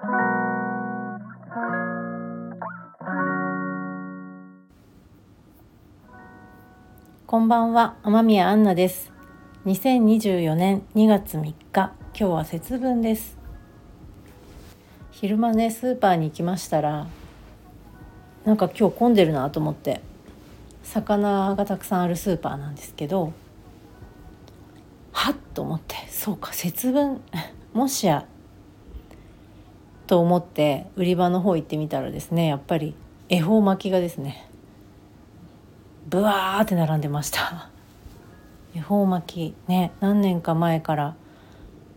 こんばんは天宮アンナです。2024年2月3日今日は節分です。昼間ねスーパーに行きましたらなんか今日混んでるなと思って魚がたくさんあるスーパーなんですけどはっと思ってそうか節分 もしやと思って売り場の方行ってみたらですねやっぱり恵方巻きがですねブワーって並んでました。恵方巻きね何年か前から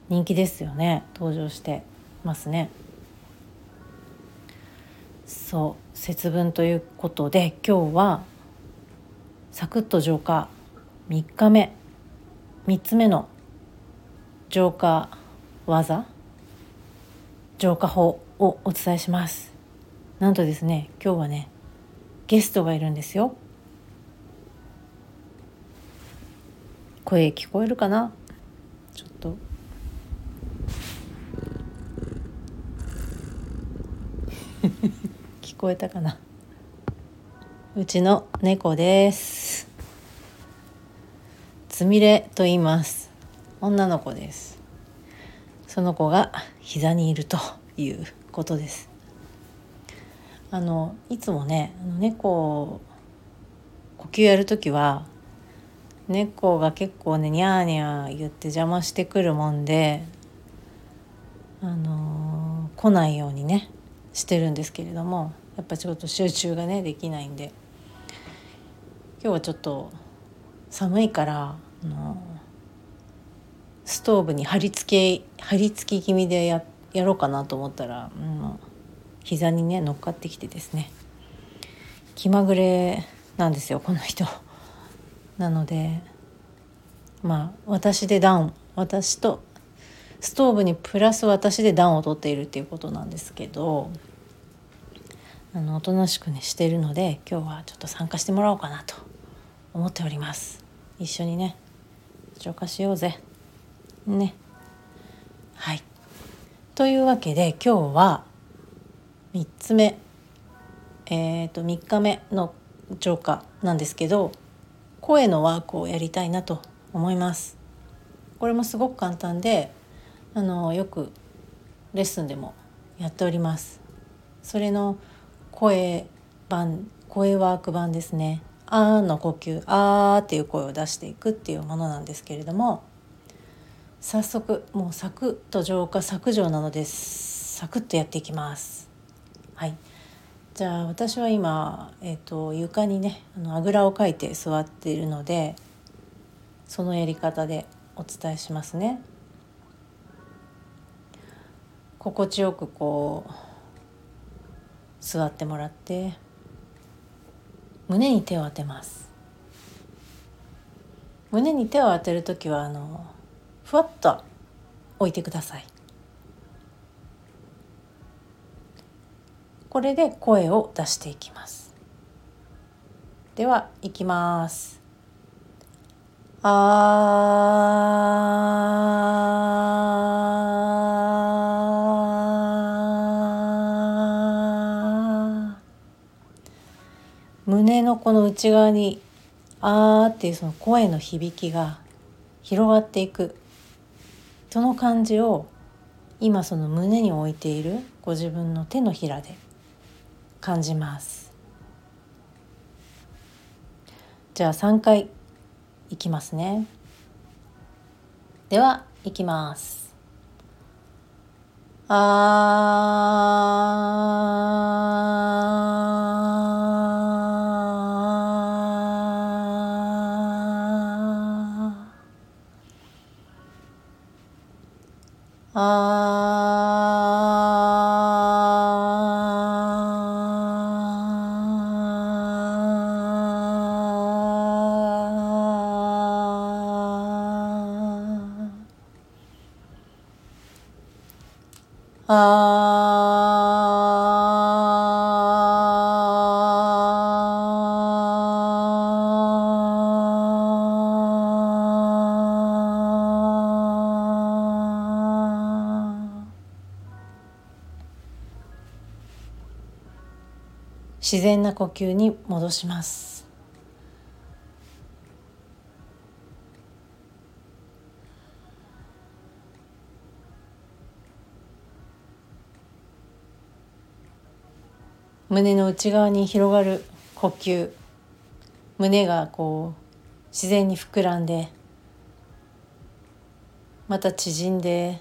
人気ですよね登場してますね。そう節分ということで今日はサクッと浄化3日目3つ目の浄化技浄化法をお伝えします。なんとですね今日はねゲストがいるんですよ。声聞こえるかな？ちょっと。聞こえたかな？うちの猫です。つみれと言います。女の子です。その子が膝にいるということです。あのいつもね猫呼吸やる時は猫が結構ねニャーニャー言って邪魔してくるもんであのー、来ないようにねしてるんですけれどもやっぱちょっと集中がねできないんで今日はちょっと寒いからあのストーブに貼り付け貼り付き気味でややろうかなと思ったら、うん、膝にね乗っかってきてですね。気まぐれなんですよこの人。なのでまあ私で暖私とストーブにプラス私で暖を取っているっていうことなんですけどあのおとなしくねしてるので今日はちょっと参加してもらおうかなと思っております。一緒にね浄化しようぜ。ね。はい。というわけで今日は3つ目。えっ、ー、と3日目の浄化なんですけど声のワークをやりたいなと思います。これもすごく簡単であのよくレッスンでもやっております。それの声版声ワーク版ですね「あー」の呼吸「あー」っていう声を出していくっていうものなんですけれども早速もうサクッと浄化削除なのでサクッとやっていきます。はい。じゃあ私は今、えーと、床にねあのあぐらをかいて座っているのでそのやり方でお伝えしますね。心地よくこう座ってもらって胸に手を当てます。胸に手を当てる時はあのふわっと置いてください。これで声を出していきます。ではいきます。あ胸のこの内側に「あー」っていうその声の響きが広がっていく。その感じを今その胸に置いているご自分の手のひらで感じます。じゃあ3回いきますね。ではいきます。あ自然な呼吸に戻します。胸の内側に広がる呼吸。胸がこう自然に膨らんでまた縮んで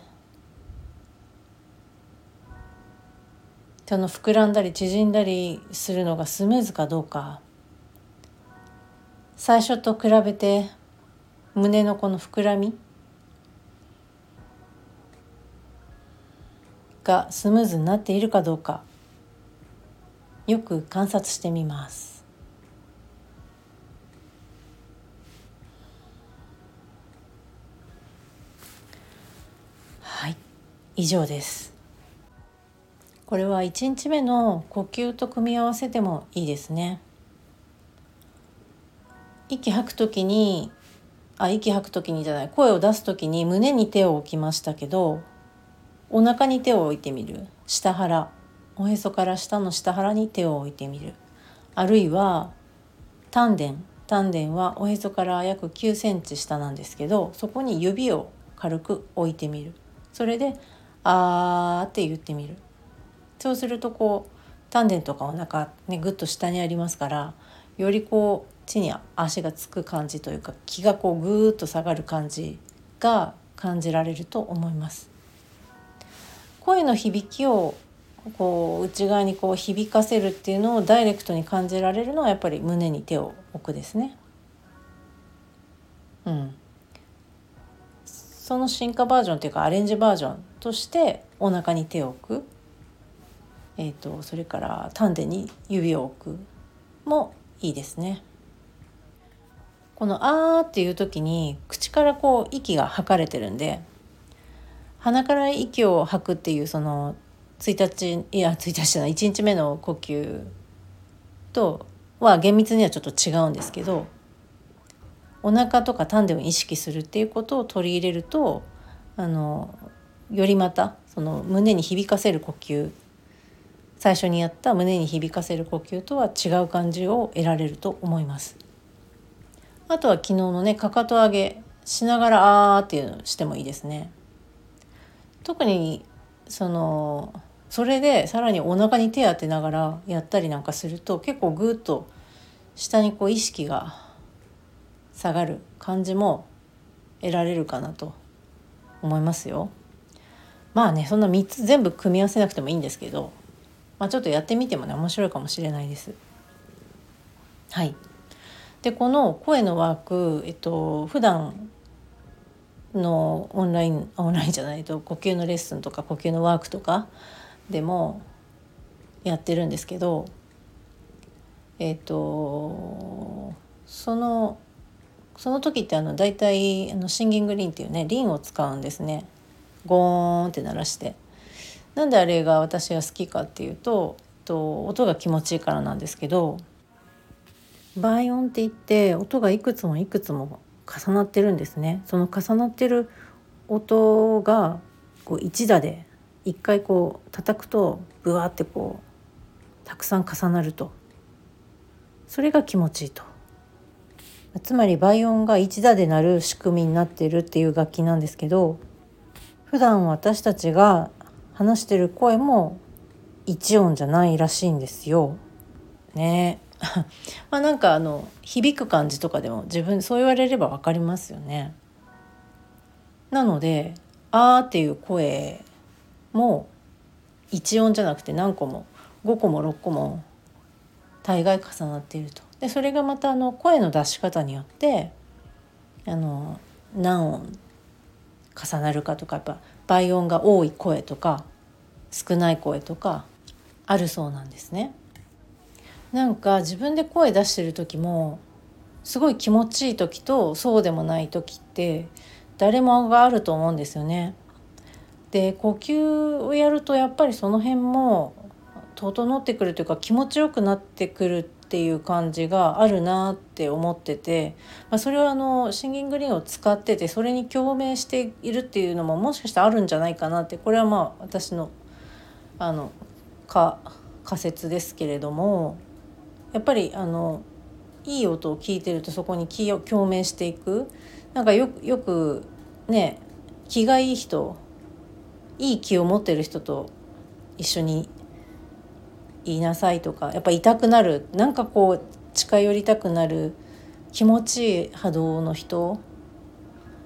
その膨らんだり縮んだりするのがスムーズかどうか。最初と比べて胸のこの膨らみがスムーズになっているかどうか。よく観察してみます。はい以上です。これは1日目の呼吸と組み合わせてもいいですね。息吐く時にあ息吐く時にじゃない声を出す時に胸に手を置きましたけどお腹に手を置いてみる。下腹。おへそから下の下腹に手を置いてみる。あるいは丹田。丹田はおへそから約9センチ下なんですけどそこに指を軽く置いてみる。それで「あー」って言ってみる。そうするとこう丹田とかお腹ねぐっと下にありますからよりこう地に足がつく感じというか気がこうぐーっと下がる感じが感じられると思います。声の響きをこう内側にこう響かせるっていうのをダイレクトに感じられるのはやっぱり胸に手を置くですね。うん、その進化バージョンっていうかアレンジバージョンとしてお腹に手を置く、えーと、それから丹田に指を置くもいいですね。この「あ」っていう時に口からこう息が吐かれてるんで鼻から息を吐くっていうその1日いや1日じゃない1日目の呼吸とは厳密にはちょっと違うんですけどお腹とか丹田を意識するっていうことを取り入れるとあのよりまたその胸に響かせる呼吸最初にやった胸に響かせる呼吸とは違う感じを得られると思います。あとは昨日のねかかと上げしながら「あー」っていうのしてもいいですね。特にそのそれでさらにお腹に手当てながらやったりなんかすると結構グーッと下にこう意識が下がる感じも得られるかなと思いますよ。まあねそんな3つ全部組み合わせなくてもいいんですけど、まあ、ちょっとやってみてもね面白いかもしれないです。はい、でこの声のワーク、えっと普段のオンラインオンラインじゃないと呼吸のレッスンとか呼吸のワークとかでもやってるんですけどえっ、ー、とそのその時ってあの大体あのシンギングリンっていうねリンを使うんですね。ゴーンって鳴らして。なんであれが私が好きかっていうと、えっと、音が気持ちいいからなんですけど倍音って言って音がいくつもいくつも重なってるんですね。その重なってる音がこう一打で一回こう叩くとブワーってこうたくさん重なるとそれが気持ちいいとつまり倍音が一打で鳴る仕組みになっているっていう楽器なんですけど普段私たちが話してる声も一音じゃないらしいんですよ。ね まあなんかあの響く感じとかでも自分そう言われれば分かりますよね。なので「あ」っていう声もう1音じゃなくて何個も5個も6個も大概重なっていると。でそれがまたあの声の出し方によってあの何音重なるかとかやっぱ倍音が多い声とか少ない声とかあるそうなんですね。なんか自分で声出してる時もすごい気持ちいい時とそうでもない時って誰もがあると思うんですよね。で呼吸をやるとやっぱりその辺も整ってくるというか気持ちよくなってくるっていう感じがあるなって思ってて、まあ、それはあのシンギングリンを使っててそれに共鳴しているっていうのももしかしたらあるんじゃないかなってこれはまあ私のあの仮説ですけれどもやっぱりあのいい音を聞いてるとそこに気を共鳴していく。なんかよくね気がいい人いい気を持ってる人と一緒に言いなさいとかやっぱ痛くなる。なんかこう近寄りたくなる気持ちいい波動の人。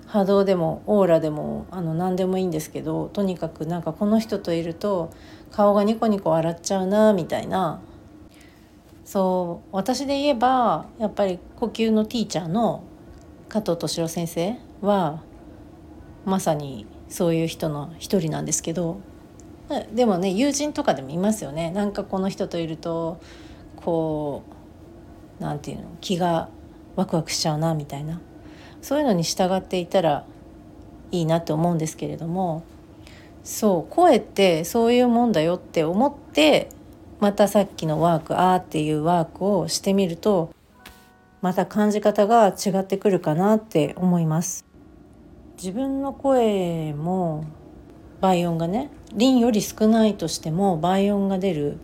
波動でもオーラでもあの何でもいいんですけどとにかくなんかこの人といると顔がニコニコ笑っちゃうなみたいな。そう私で言えばやっぱり呼吸のティーチャーの加藤敏郎先生はまさにそういう人の一人なんですけどでもね友人とかでもいますよね。なんかこの人といるとこうなんていうの気がワクワクしちゃうなみたいな。そういうのに従っていたらいいなって思うんですけれどもそう声ってそういうもんだよって思ってまたさっきのワークあーっていうワークをしてみるとまた感じ方が違ってくるかなって思います。自分の声も倍音がねンより少ないとしても倍音が出る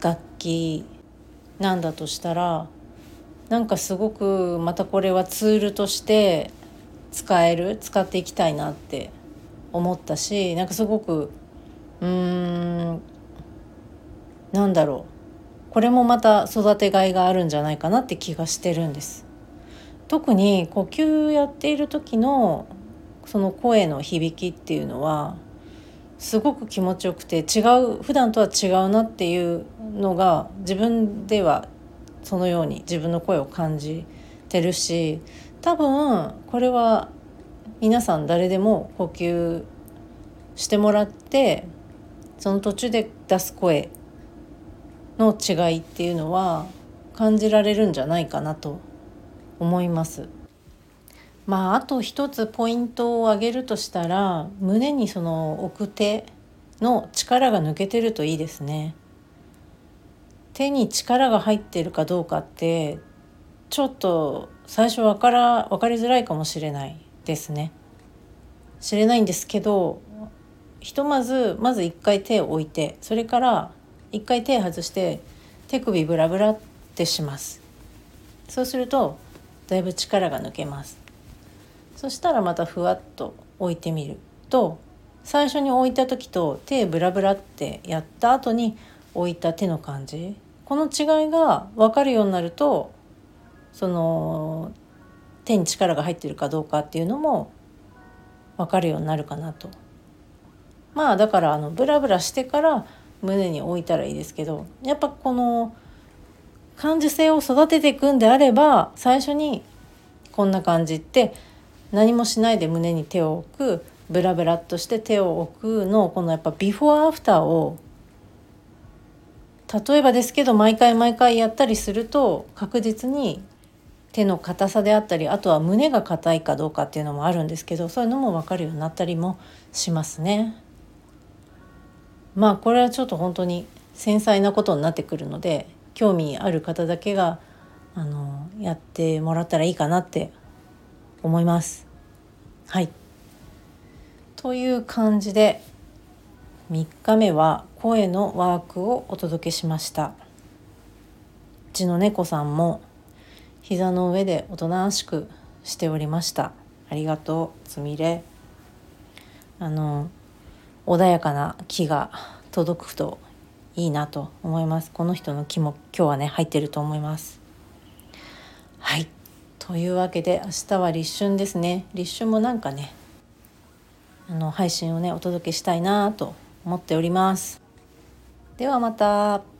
楽器なんだとしたらなんかすごくまたこれはツールとして使える使っていきたいなって思ったしなんかすごくうーんなんだろうこれもまた育てがいがあるんじゃないかなって気がしてるんです。特に呼吸やっている時のその声の響きっていうのはすごく気持ちよくて違う普段とは違うなっていうのが自分ではそのように自分の声を感じてるし多分これは皆さん誰でも呼吸してもらってその途中で出す声の違いっていうのは感じられるんじゃないかなと思います。まああと一つポイントを挙げるとしたら胸にその置く手の力が抜けてるといいですね。手に力が入ってるかどうかってちょっと最初分から分かりづらいかもしれないですね。知れないんですけどひとまずまず一回手を置いてそれから一回手外して手首ブラブラってしますそうするとだいぶ力が抜けますそしたらまたふわっと置いてみると最初に置いた時と手ブラブラってやった後に置いた手の感じこの違いが分かるようになるとその手に力が入ってるかどうかっていうのも分かるようになるかなと。まあだからあのブラブラしてから胸に置いたらいいですけどやっぱこの感受性を育てていくんであれば最初にこんな感じって何もしないで胸に手を置くブラブラっとして手を置くのこのやっぱビフォーアフターを例えばですけど毎回毎回やったりすると確実に手の硬さであったりあとは胸が硬いかどうかっていうのもあるんですけどそういうのも分かるようになったりもしますね。まあこれはちょっと本当に繊細なことになってくるので興味ある方だけがあのやってもらったらいいかなって思います。はい。という感じで3日目は声のワークをお届けしました。うちの猫さんも膝の上でおとなしくしておりました。ありがとうつみれ。あの穏やかな気が届くといいなと思います。この人の気も今日はね入ってると思います。はい。というわけで明日は立春ですね立春もなんかねあの配信をねお届けしたいなと思っておりますではまた。